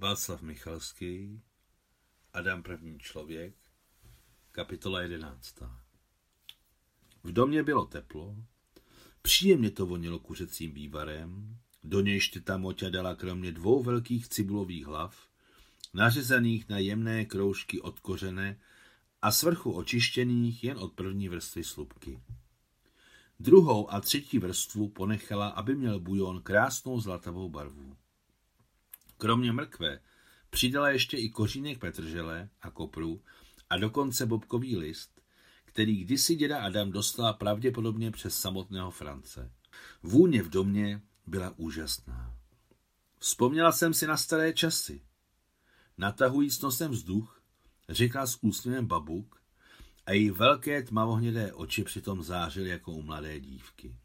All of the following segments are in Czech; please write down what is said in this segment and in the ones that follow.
Václav Michalský, Adam první člověk, kapitola jedenáctá. V domě bylo teplo, příjemně to vonilo kuřecím vývarem, do nějž teta Moťa dala kromě dvou velkých cibulových hlav, nařezaných na jemné kroužky odkořené a svrchu očištěných jen od první vrstvy slupky. Druhou a třetí vrstvu ponechala, aby měl bujon krásnou zlatavou barvu. Kromě mrkve přidala ještě i kořínek petržele a kopru a dokonce bobkový list, který kdysi děda Adam dostala pravděpodobně přes samotného France. Vůně v domě byla úžasná. Vzpomněla jsem si na staré časy. Natahujíc nosem vzduch, řekla s úsměvem babuk a její velké tmavohnědé oči přitom zářily jako u mladé dívky.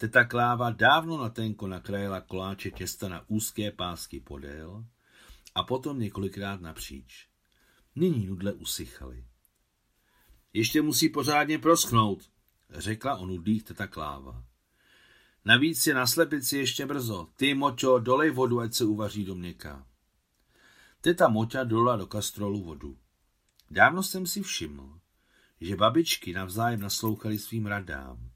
Teta Kláva dávno na tenko nakrájela koláče těsta na úzké pásky podél a potom několikrát napříč. Nyní nudle usychaly. Ještě musí pořádně proschnout, řekla o nudlých teta Kláva. Navíc je na slepici ještě brzo. Ty, Moťo, dolej vodu, ať se uvaří do měka. Teta Moťa dolila do kastrolu vodu. Dávno jsem si všiml, že babičky navzájem naslouchaly svým radám.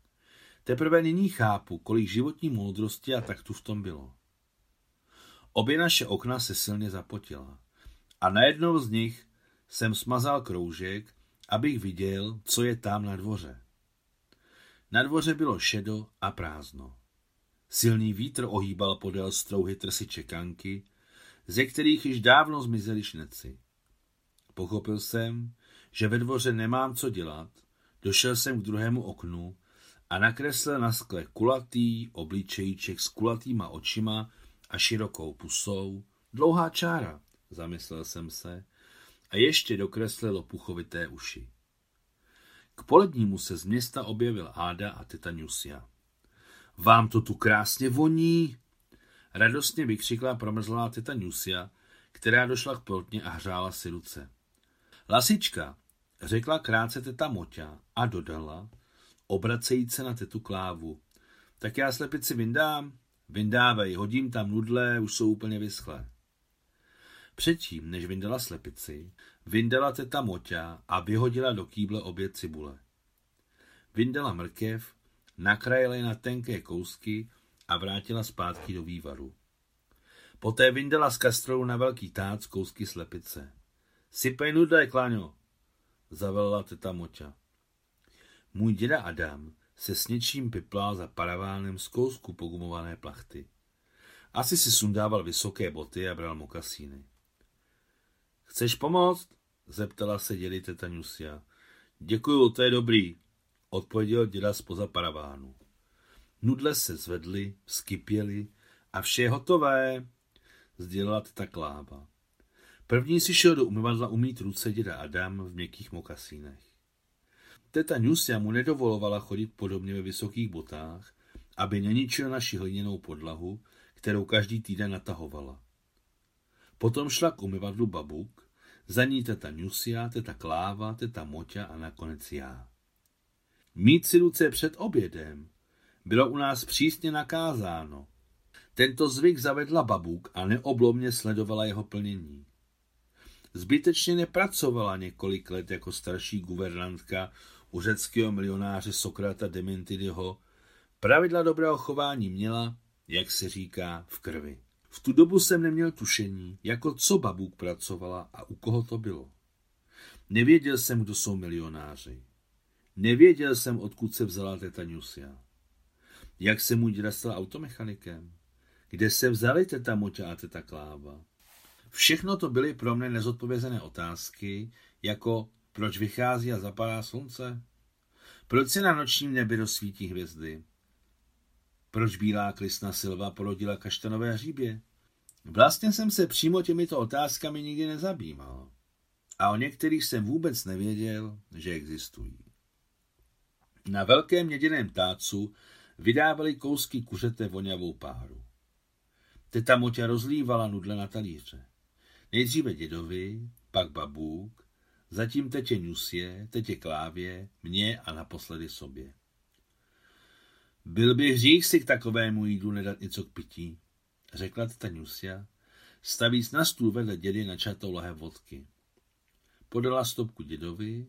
Teprve nyní chápu, kolik životní moudrosti a taktu v tom bylo. Obě naše okna se silně zapotila a na jednou z nich jsem smazal kroužek, abych viděl, co je tam na dvoře. Na dvoře bylo šedo a prázdno. Silný vítr ohýbal podél strouhy trsy čekanky, ze kterých již dávno zmizely šneci. Pochopil jsem, že ve dvoře nemám co dělat, došel jsem k druhému oknu a nakreslil na skle kulatý obličejíček s kulatýma očima a širokou pusou. Dlouhá čára, zamyslel jsem se, a ještě dokreslilo puchovité uši. K polednímu se z města objevil Áda a teta Nusia. Vám to tu krásně voní, radostně vykřikla promrzlá teta Nusia, která došla k plotně a hřála si ruce. Lasička, řekla krátce teta Moťa a dodala, obracejíc se na tetu Klávu. Tak já slepici vyndám? Vyndávej, hodím tam nudle, už jsou úplně vyschlé. Předtím, než vyndala slepici, vyndala teta Moťa a vyhodila do kýble obě cibule. Vyndala mrkev, nakrajila je na tenké kousky a vrátila zpátky do vývaru. Poté vyndala z kastrolu na velký tác kousky slepice. Sypej nudle, Kláňo, zavelila teta Moťa. Můj děda Adam se s něčím piplal za paravánem z kousku pogumované plachty. Asi si sundával vysoké boty a bral mokasíny. Chceš pomoct? zeptala se dědy teta Nusia. Děkuju, to je dobrý, odpověděl děda spoza paravánu. Nudle se zvedly, skypěly a vše je hotové, sdělila teta Kláva. První si šel do umyvadla umít ruce děda Adam v měkkých mokasínech. Teta Nusia mu nedovolovala chodit podobně ve vysokých botách, aby neničil naši hliněnou podlahu, kterou každý týden natahovala. Potom šla k umyvadlu babuk, za ní teta Nusia, teta Kláva, teta Moťa a nakonec já. Mít si ruce před obědem bylo u nás přísně nakázáno. Tento zvyk zavedla babuk a neoblomně sledovala jeho plnění. Zbytečně nepracovala několik let jako starší guvernantka u řeckého milionáře Sokrata Dementidyho. Pravidla dobrého chování měla, jak se říká, v krvi. V tu dobu jsem neměl tušení, jako co babuk pracovala a u koho to bylo. Nevěděl jsem, kdo jsou milionáři. Nevěděl jsem, odkud se vzala teta Nusia. Jak se můj děda stal automechanikem? Kde se vzali teta Moťa a teta Kláva? Všechno to byly pro mě nezodpovězené otázky, jako proč vychází a zapadá slunce? Proč se na nočním nebi rozsvítí hvězdy? Proč bílá klisna Silva porodila kaštanové hříbě? Vlastně jsem se přímo těmito otázkami nikdy nezabýval. A o některých jsem vůbec nevěděl, že existují. Na velkém měděném tácu vydávali kousky kuřete voňavou páru. Teta Moťa rozlívala nudle na talíře. Nejdříve dědovi, pak babůk, zatím tetě Nusie, tetě Klávě, mě a naposledy sobě. Byl by hřích si k takovému jídlu nedat něco k pití, řekla teta Nusia, stavíc na stůl vedle dědy načatou lahev vodky. Podala stopku dědovi,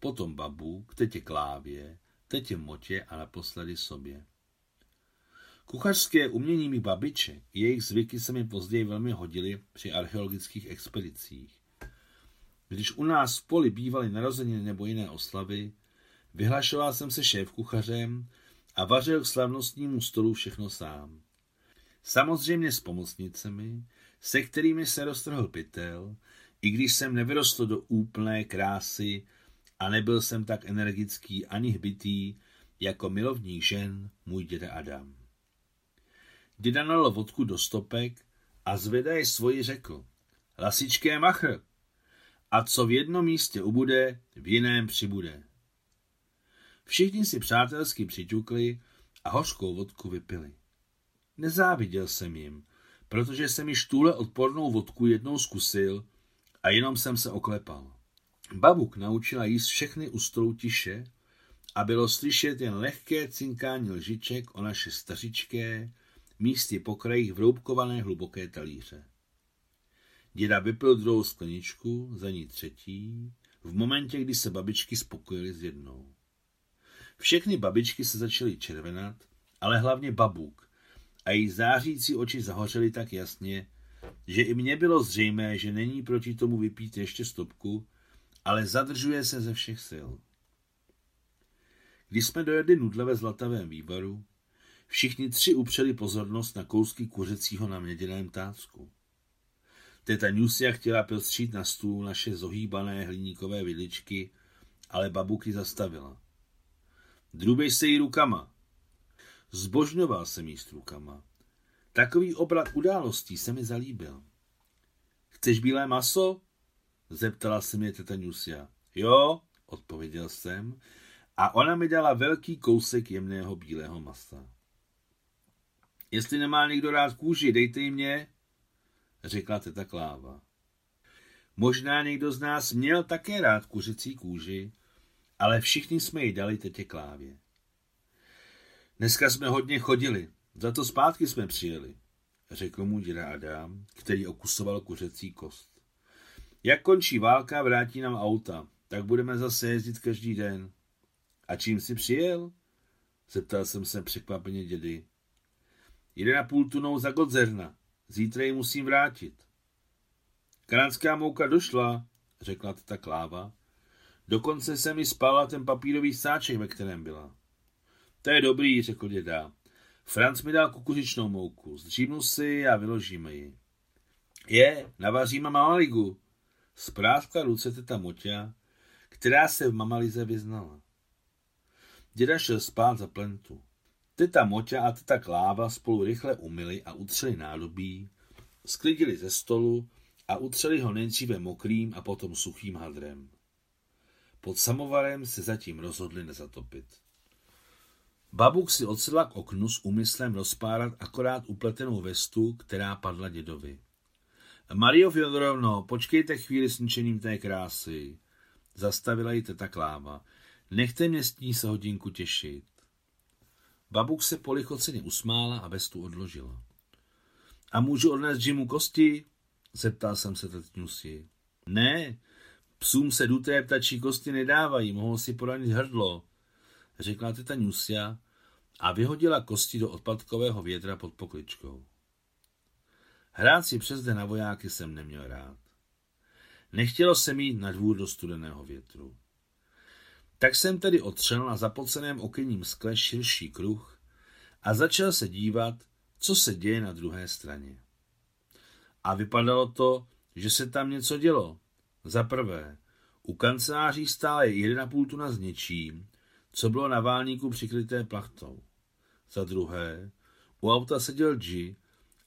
potom babu, k tetě Klávě, tetě Motě a naposledy sobě. Kuchařské umění mých babiček, jejich zvyky se mi později velmi hodily při archeologických expedicích. Když u nás v poli bývaly narozeniny nebo jiné oslavy, vyhlašoval jsem se šéf kuchařem a vařil k slavnostnímu stolu všechno sám. Samozřejmě s pomocnicemi, se kterými se roztrhl pytel, i když jsem nevyrostl do úplné krásy a nebyl jsem tak energický ani hbitý jako milovník žen můj děda Adam. Děda nalil vodku do stopek a zvedaj svoji řekl. Lasičké machr. A co v jednom místě ubude, v jiném přibude. Všichni si přátelsky přiťukli a hořkou vodku vypili. Nezáviděl jsem jim, protože jsem již tuhle odpornou vodku jednou zkusil a jenom jsem se oklepal. Babuk naučila jíst všechny u stolu tiše a bylo slyšet jen lehké cinkání lžiček o naše stařičké, místy po krajích vroubkované hluboké talíře. Děda vypil druhou skleničku, za ní třetí, v momentě, kdy se babičky spokojily s jednou. Všechny babičky se začaly červenat, ale hlavně babuk, a její zářící oči zahořely tak jasně, že i mně bylo zřejmé, že není proti tomu vypít ještě stopku, ale zadržuje se ze všech sil. Když jsme dojedli nudle ve zlatavém výbaru, všichni tři upřeli pozornost na kousky kuřecího na měděném tácku. Teta Nusia chtěla prostřít na stůl naše zohýbané hliníkové vidličky, ale babuky zastavila. Drubej se jí rukama. Zbožňoval jsem jí s rukama. Takový obrat událostí se mi zalíbil. Chceš bílé maso? Zeptala se mě teta Nusia. Jo, odpověděl jsem a ona mi dala velký kousek jemného bílého masa. Jestli nemá někdo rád kůži, dejte ji mě, řekla teta Kláva. Možná někdo z nás měl také rád kuřecí kůži, ale všichni jsme ji dali tetě Klávě. Dneska jsme hodně chodili, za to zpátky jsme přijeli, řekl mu děda Adam, který okusoval kuřecí kost. Jak končí válka, vrátí nám auta, tak budeme zase jezdit každý den. A čím jsi přijel? Zeptal jsem se překvapeně dědy. Jeden a půl tunou za Godzerna. Zítra ji musím vrátit. Kanadská mouka došla, řekla teta Kláva. Dokonce se mi spala ten papírový sáček, ve kterém byla. To je dobrý, řekl děda. Franc mi dal kukuřičnou mouku. Zdřímnu si a vyložíme ji. Je, navaříme mamaligu. Spráskla ruce teta Moťa, která se v mamalize vyznala. Děda šel spát za plentu. Teta Moťa a teta Kláva spolu rychle umyli a utřeli nádobí, sklidili ze stolu a utřeli ho nejdříve mokrým a potom suchým hadrem. Pod samovarem se zatím rozhodli nezatopit. Babuk si odsedla k oknu s úmyslem rozpárat akorát upletenou vestu, která padla dědovi. Mario Fjodorovno, počkejte chvíli s ničením té krásy. Zastavila ji teta Kláva. Nechte mě s ní se hodinku těšit. Babuk se polichoceně usmála a vestu odložila. A můžu odnést Jimu kosti? Zeptal jsem se tetňusi. Ne, psům se duté ptačí kosti nedávají, mohou si poranit hrdlo, řekla teta Nusia a vyhodila kosti do odpadkového větra pod pokličkou. Hrát si přes den na vojáky jsem neměl rád. Nechtělo se mít na dvůr do studeného větru. Tak jsem tedy otřel na zapoceném okenním skle širší kruh a začal se dívat, co se děje na druhé straně. A vypadalo to, že se tam něco dělo. Za prvé, u kanceláří stále 1,5 tuna s něčím, co bylo na válníku přikryté plachtou. Za druhé, u auta seděl G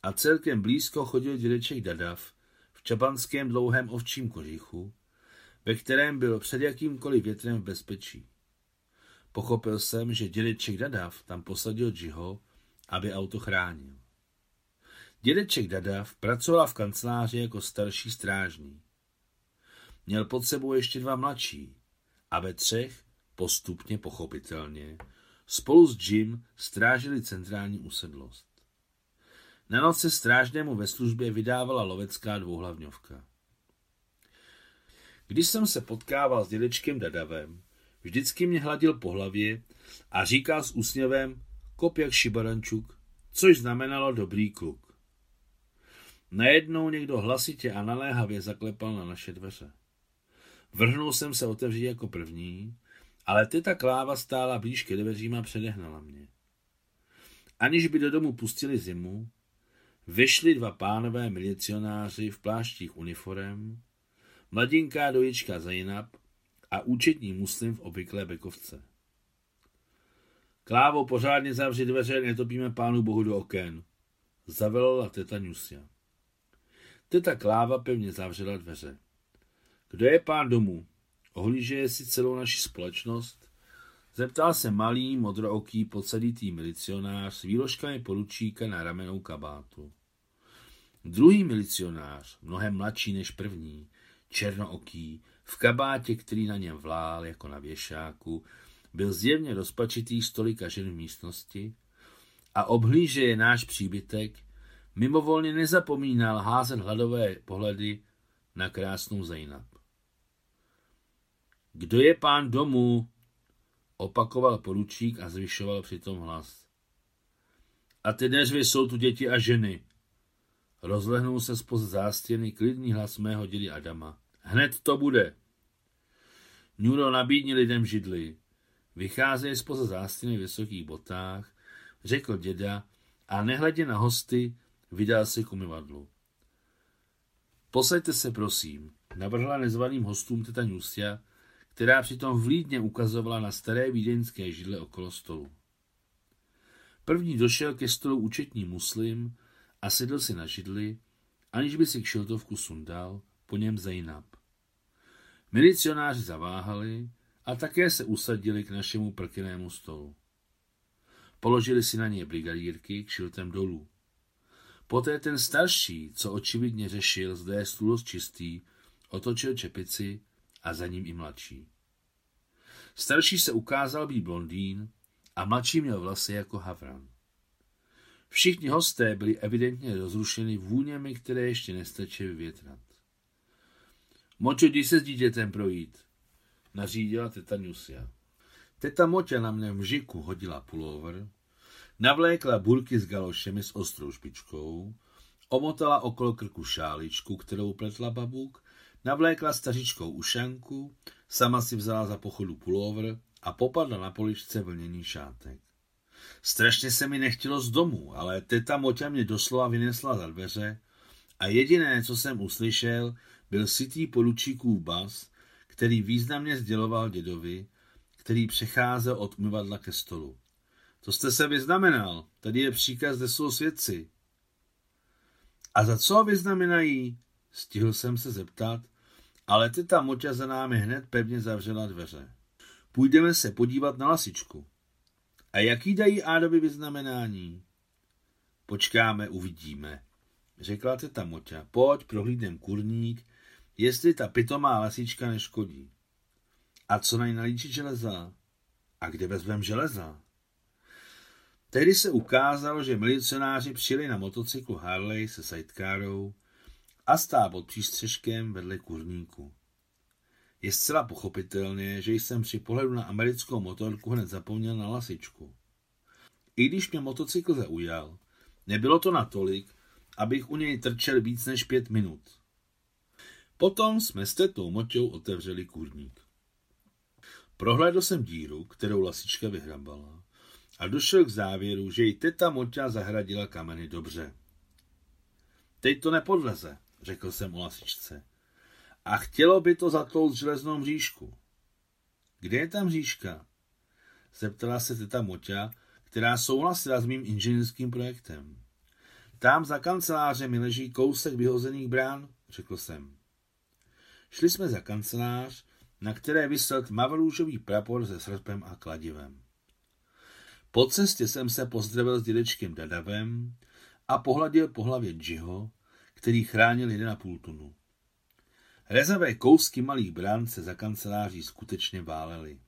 a celkem blízko chodil dědeček Dadav v čapanském dlouhém ovčím kožichu, ve kterém byl před jakýmkoliv větrem v bezpečí. Pochopil jsem, že dědeček Dadav tam posadil Jiho, aby auto chránil. Dědeček Dadav pracoval v kanceláři jako starší strážný. Měl pod sebou ještě dva mladší a ve třech, postupně pochopitelně, spolu s Jim strážili centrální usedlost. Na noc se strážnému ve službě vydávala lovecká dvouhlavňovka. Když jsem se potkával s dědečkem Dadavem, vždycky mě hladil po hlavě a říkal s úsměvem kop jak šibarančuk, což znamenalo dobrý kluk. Najednou někdo hlasitě a naléhavě zaklepal na naše dveře. Vrhnul jsem se otevřít jako první, ale teta Kláva stála blíž ke dveřím a předehnala mě. Aniž by do domu pustili zimu, vyšli dva pánové milicionáři v pláštích uniform, mladinká dojička Zainab a účetní muslim v obvyklé bekovce. Klávo, pořádně zavři dveře, netopíme pánu bohu do oken, zavelala teta Nusia. Teta Kláva pevně zavřela dveře. Kdo je pán domů? Ohlížeje si celou naši společnost? Zeptal se malý, modrooký, podsaditý milicionář s výložkami poručíka na ramenou kabátu. Druhý milicionář, mnohem mladší než první, černooký, v kabátě, který na něm vlál jako na věšáku, byl zjevně rozpačitý stolika žen v místnosti a obhlíže je náš příbytek, mimovolně nezapomínal házet hladové pohledy na krásnou Zainab. Kdo je pán domu? Opakoval poručík a zvyšoval přitom hlas. A ty neřvy jsou tu děti a ženy. Rozlehnul se spoz zástěny klidný hlas mého dědy Adama. Hned to bude. Nuro nabídni lidem židli. Vycházejí spoza zástěny v vysokých botách, řekl děda a nehledě na hosty vydal se k umyvadlu. Posaďte se, prosím, navrhla nezvaným hostům teta Nusia, která přitom vlídně ukazovala na staré vídeňské židle okolo stolu. První došel ke stolu účetní muslim a sedl si na židli, aniž by si kšiltovku sundal, po něm Zainab. Milicionáři zaváhali a také se usadili k našemu prkenému stolu. Položili si na něj brigadírky kšiltem dolů. Poté ten starší, co očividně řešil, zde je stůl čistý, otočil čepici a za ním i mladší. Starší se ukázal být blondýn a mladší měl vlasy jako havran. Všichni hosté byli evidentně rozrušeni vůněmi, které ještě nestačí vyvětrat. Močo, jdi se s dítětem projít, nařídila teta Nusia. Teta Moťa na mne v žiku hodila pullover, navlékla burky s galošemi s ostrou špičkou, omotala okolo krku šáličku, kterou pletla babuk Navlékla stařičkou ušanku, sama si vzala za pochodu pullover a popadla na poličce vlněný šátek. Strašně se mi nechtělo z domu, ale teta Moťa mě doslova vynesla za dveře a jediné, co jsem uslyšel, byl sitý poručíkův bas, který významně sděloval dědovi, který přecházel od umyvadla ke stolu. To jste se vyznamenal, tady je příkaz, kde jsou svědci. A za co vyznamenají? Stihl jsem se zeptat, ale teta Moťa za námi hned pevně zavřela dveře. Půjdeme se podívat na lasičku. A jaký dají Ádovi vyznamenání? Počkáme, uvidíme, řekla teta Moťa. Pojď, prohlídnem kurník, jestli ta pitomá lasička neškodí. A co na nalíčit železa? A kde vezmem železa? Tehdy se ukázalo, že milicionáři přijeli na motocyklu Harley se sidecarou a stál pod přístřežkem vedle kurníku. Je zcela pochopitelné, že jsem při pohledu na americkou motorku hned zapomněl na lasičku. I když mě motocykl zaujal, nebylo to natolik, abych u něj trčel víc než pět minut. Potom jsme s tetou moťou otevřeli kurník. Prohlédl jsem díru, kterou lasička vyhrabala a došel k závěru, že i teta Moťa zahradila kameny dobře. Teď to nepodleze, řekl jsem o lasičce. A chtělo by to zatlout železnou mřížku. Kde je ta mřížka? Zeptala se teta Moťa, která souhlasila s mým inženýrským projektem. Tam za kancelářem mi leží kousek vyhozených brán, řekl jsem. Šli jsme za kancelář, na které vysel tmavrůžový prapor se srpem a kladivem. Po cestě jsem se pozdravil s dědečkem Dadavem a pohladil po hlavě Džiho, který chránil 1,5 tunu. Rezavé kousky malých brán se za kanceláří skutečně válely.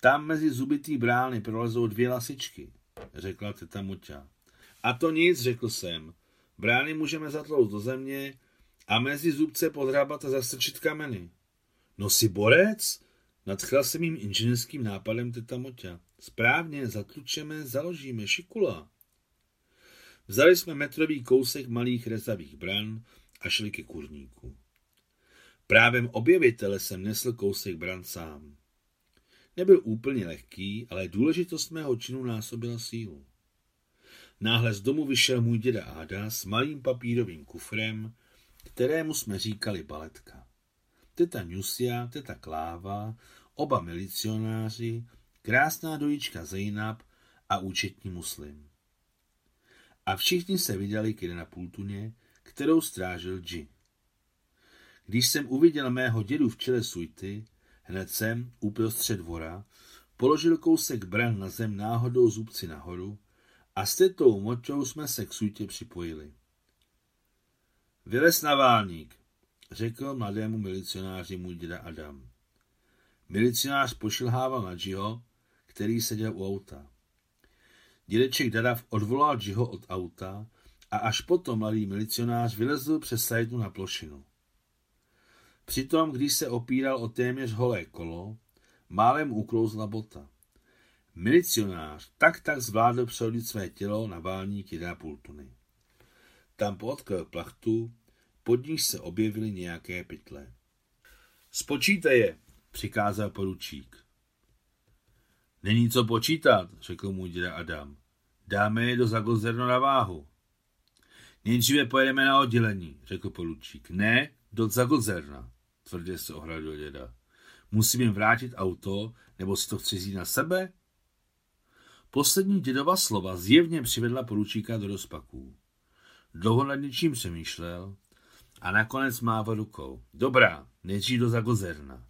Tam mezi zubitý brány prolezou dvě lasičky, řekla teta Muťa. A to nic, řekl jsem. Brány můžeme zatlout do země a mezi zubce podhrabat a zastrčit kameny. No si borec? Nadchla se mým inženýrským nápadem teta Moťa. Správně, zatlučeme, založíme šikula. Vzali jsme metrový kousek malých rezavých bran a šli ke kurníku. Právem objevitele jsem nesl kousek bran sám. Nebyl úplně lehký, ale důležitost mého činu násobila sílu. Náhle z domu vyšel můj děda Áda s malým papírovým kufrem, kterému jsme říkali baletka. Teta Nusia, teta Kláva, oba milicionáři, krásná dojička Zejnab a účetní muslim. A všichni se vydali k na pultuně, kterou strážil Dži. Když jsem uviděl mého dědu v čele suity, hned jsem, uprostřed dvora, položil kousek bran na zem náhodou zubci nahoru a s tetou močou jsme se k suitě připojili. Vylez na válník, řekl mladému milicionáři můj děda Adam. Milicionář pošilhával na Džiho, který seděl u auta. Dědeček Dadav odvolal Džiho od auta a až potom mladý milicionář vylezl přes sajtu na plošinu. Přitom, když se opíral o téměř holé kolo, málem uklouzla bota. Milicionář tak tak zvládl přehodit své tělo na válník 1,5 tuny. Tam potkal plachtu, pod níž se objevily nějaké pytle. Spočítej je, přikázal poručík. Není co počítat, řekl můj děda Adam. Dáme je do Zagozerno na váhu. Nejdříve pojedeme na oddělení, řekl poručík. Ne, do Zagozerna, tvrdě se ohradil děda. Musím jim vrátit auto, nebo si to chci na sebe? Poslední dědova slova zjevně přivedla poručíka do rozpaků. Dlouho nad něčím přemýšlel a nakonec mával rukou. Dobrá, nejdřív do Zagozerna.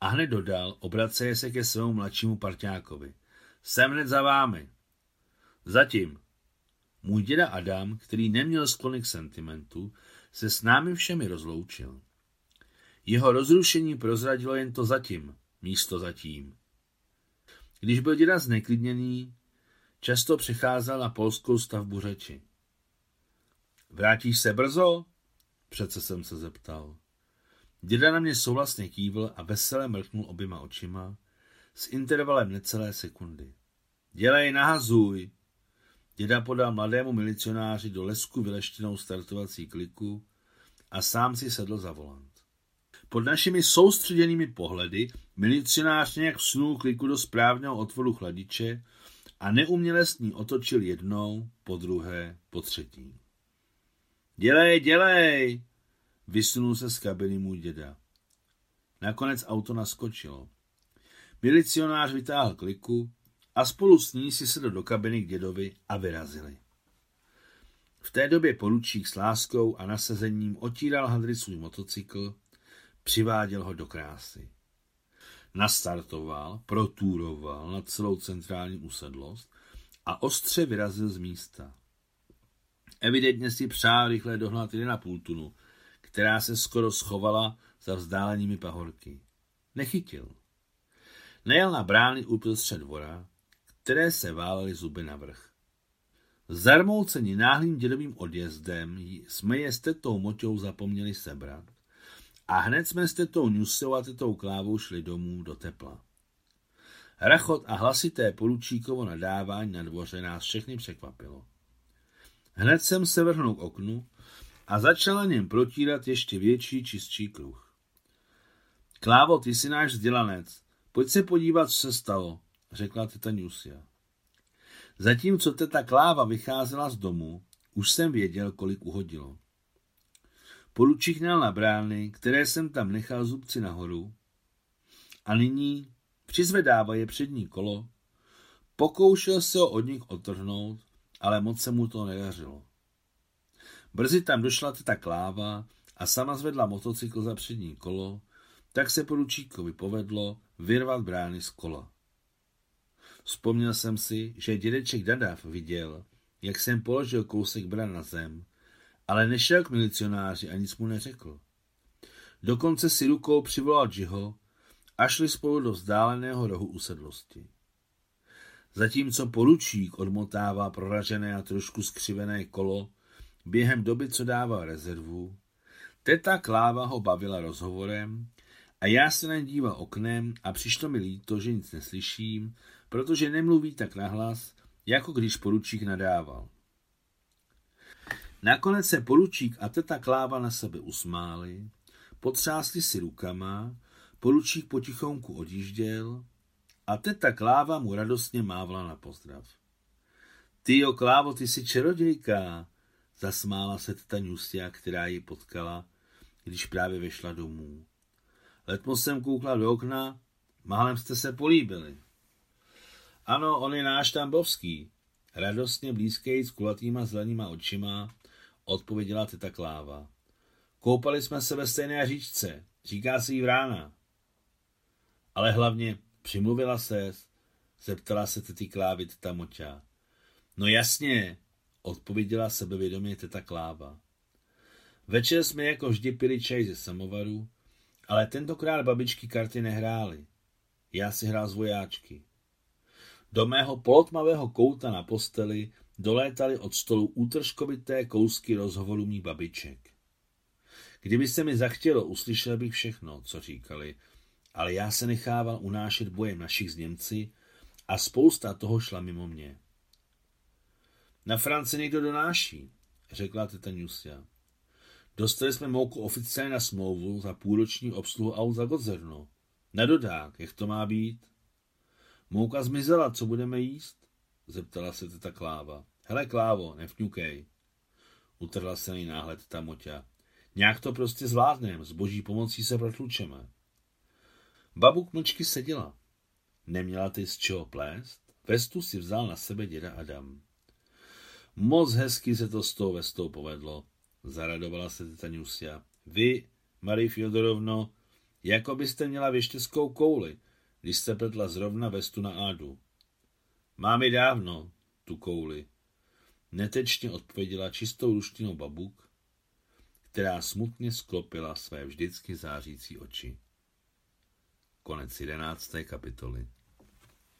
A hned dodal, obraceje se ke svému mladšímu parťákovi. Jsem hned za vámi. Zatím. Můj děda Adam, který neměl sklony k sentimentu, se s námi všemi rozloučil. Jeho rozrušení prozradilo jen to zatím, místo zatím. Když byl děda zneklidněný, často přecházel na polskou stavbu řeči. Vrátíš se brzo? Přece jsem se zeptal. Děda na mě souhlasně kývl a veselé mrknul oběma očima s intervalem necelé sekundy. Dělej, nahazuj! Děda podal mladému milicionáři do lesku vyleštěnou startovací kliku a sám si sedl za volant. Pod našimi soustředěnými pohledy milicionář nějak vsunul kliku do správného otvoru chladiče a neuměle s ní otočil jednou, po druhé, po třetí. Dělej, dělej! Vysunul se z kabiny můj děda. Nakonec auto naskočilo. Milicionář vytáhl kliku a spolu s ní si sedl do kabiny k dědovi a vyrazili. V té době poručík s láskou a nasazením otíral hadry svůj motocykl, přiváděl ho do krásy. Nastartoval, protúroval na celou centrální usedlost a ostře vyrazil z místa. Evidentně si přál rychle dohnat půl tunu, která se skoro schovala za vzdálenými pahorky. Nechytil. Nejel na brány uprostřed dvora, které se válely zuby na vrch. Zarmouceni náhlým dědovým odjezdem jsme je s tetou moťou zapomněli sebrat a hned jsme s tetou Nusou a tetou Klávou šli domů do tepla. Rachot a hlasité poručíkovo nadávání na dvoře nás všechny překvapilo. Hned jsem se vrhnul k oknu a začal na něm protírat ještě větší, čistší kruh. Klávo, ty jsi náš vzdělanec. Pojď se podívat, co se stalo, řekla teta Nusia. Zatímco teta Kláva vycházela z domu, už jsem věděl, kolik uhodilo. Poručík měl na brány, které jsem tam nechal zubci nahoru a nyní přizvedává je přední kolo, pokoušel se ho od nich otrhnout, ale moc se mu to nedařilo. Brzy tam došla teta Kláva a sama zvedla motocykl za přední kolo, tak se poručíkovi povedlo vyrvat brány z kola. Vzpomněl jsem si, že dědeček Dadav viděl, jak jsem položil kousek bran na zem, ale nešel k milicionáři a nic mu neřekl. Dokonce si rukou přivolal Jiho a šli spolu do vzdáleného rohu usedlosti. Zatímco poručík odmotává proražené a trošku skřivené kolo, během doby, co dával rezervu, teta Kláva ho bavila rozhovorem a já se na díval oknem a přišlo mi líto, že nic neslyším, protože nemluví tak nahlas, jako když poručík nadával. Nakonec se poručík a teta Kláva na sebe usmáli, potřásli si rukama, poručík potichonku odjížděl a teta Kláva mu radostně mávla na pozdrav. Ty jo, Klávo, ty jsi čarodějka, zasmála se teta Nustia, která ji potkala, když právě vešla domů. Letmo jsem koukla do okna, málem jste se políbili. Ano, on je náš Tambovský. Radostně blízkej s kulatýma zelenýma očima odpověděla teta Kláva. Koupali jsme se ve stejné říčce, říká si jí vrána. Ale hlavně přimluvila se, zeptala se tety Klávy teta Moťa. No jasně, odpověděla sebevědomě teta Kláva. Večer jsme jako vždy pili čaj ze samovaru, ale tentokrát babičky karty nehrály. Já si hrál z vojáčky. Do mého polotmavého kouta na posteli dolétaly od stolu útržkovité kousky rozhovorů mých babiček. Kdyby se mi zachtělo, uslyšel bych všechno, co říkali, ale já se nechával unášet bojem našich z Němci a spousta toho šla mimo mě. Na France někdo donáší, řekla teta Nusia. Dostali jsme mouku oficiálně na smlouvu za půlroční obsluhu aut za Godzerno. Na dodák, jak to má být? Mouka zmizela, co budeme jíst? Zeptala se teta Kláva. Hele, Klávo, nevňukej. Utrhla se nej náhled teta Moťa. Nějak to prostě zvládnem, s boží pomocí se protlučeme. Babuk mlčky seděla. Neměla ty z čeho plést? Vestu si vzal na sebe děda Adam. Moc hezky se to s tou vestou povedlo, zaradovala se teta Nusia. Vy, Marie Fjodorovno, jako byste měla věštěskou kouli, když jste pletla zrovna vestu na ádu. Mám ji dávno, tu kouli. Netečně odpověděla čistou ruštinou babuk, která smutně sklopila své vždycky zářící oči. Konec jedenácté kapitoly.